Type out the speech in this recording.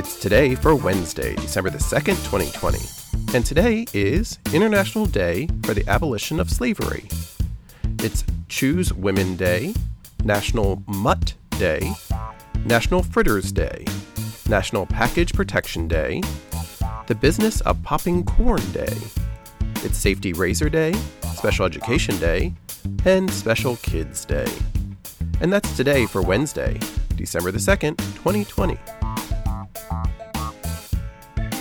It's today for Wednesday, December the 2nd, 2020. And today is International Day for the Abolition of Slavery. It's Choose Women Day, National Mutt Day, National Fritters Day, National Package Protection Day, the Business of Popping Corn Day. It's Safety Razor Day, Special Education Day, and Special Kids Day. And that's today for Wednesday, December the 2nd, 2020.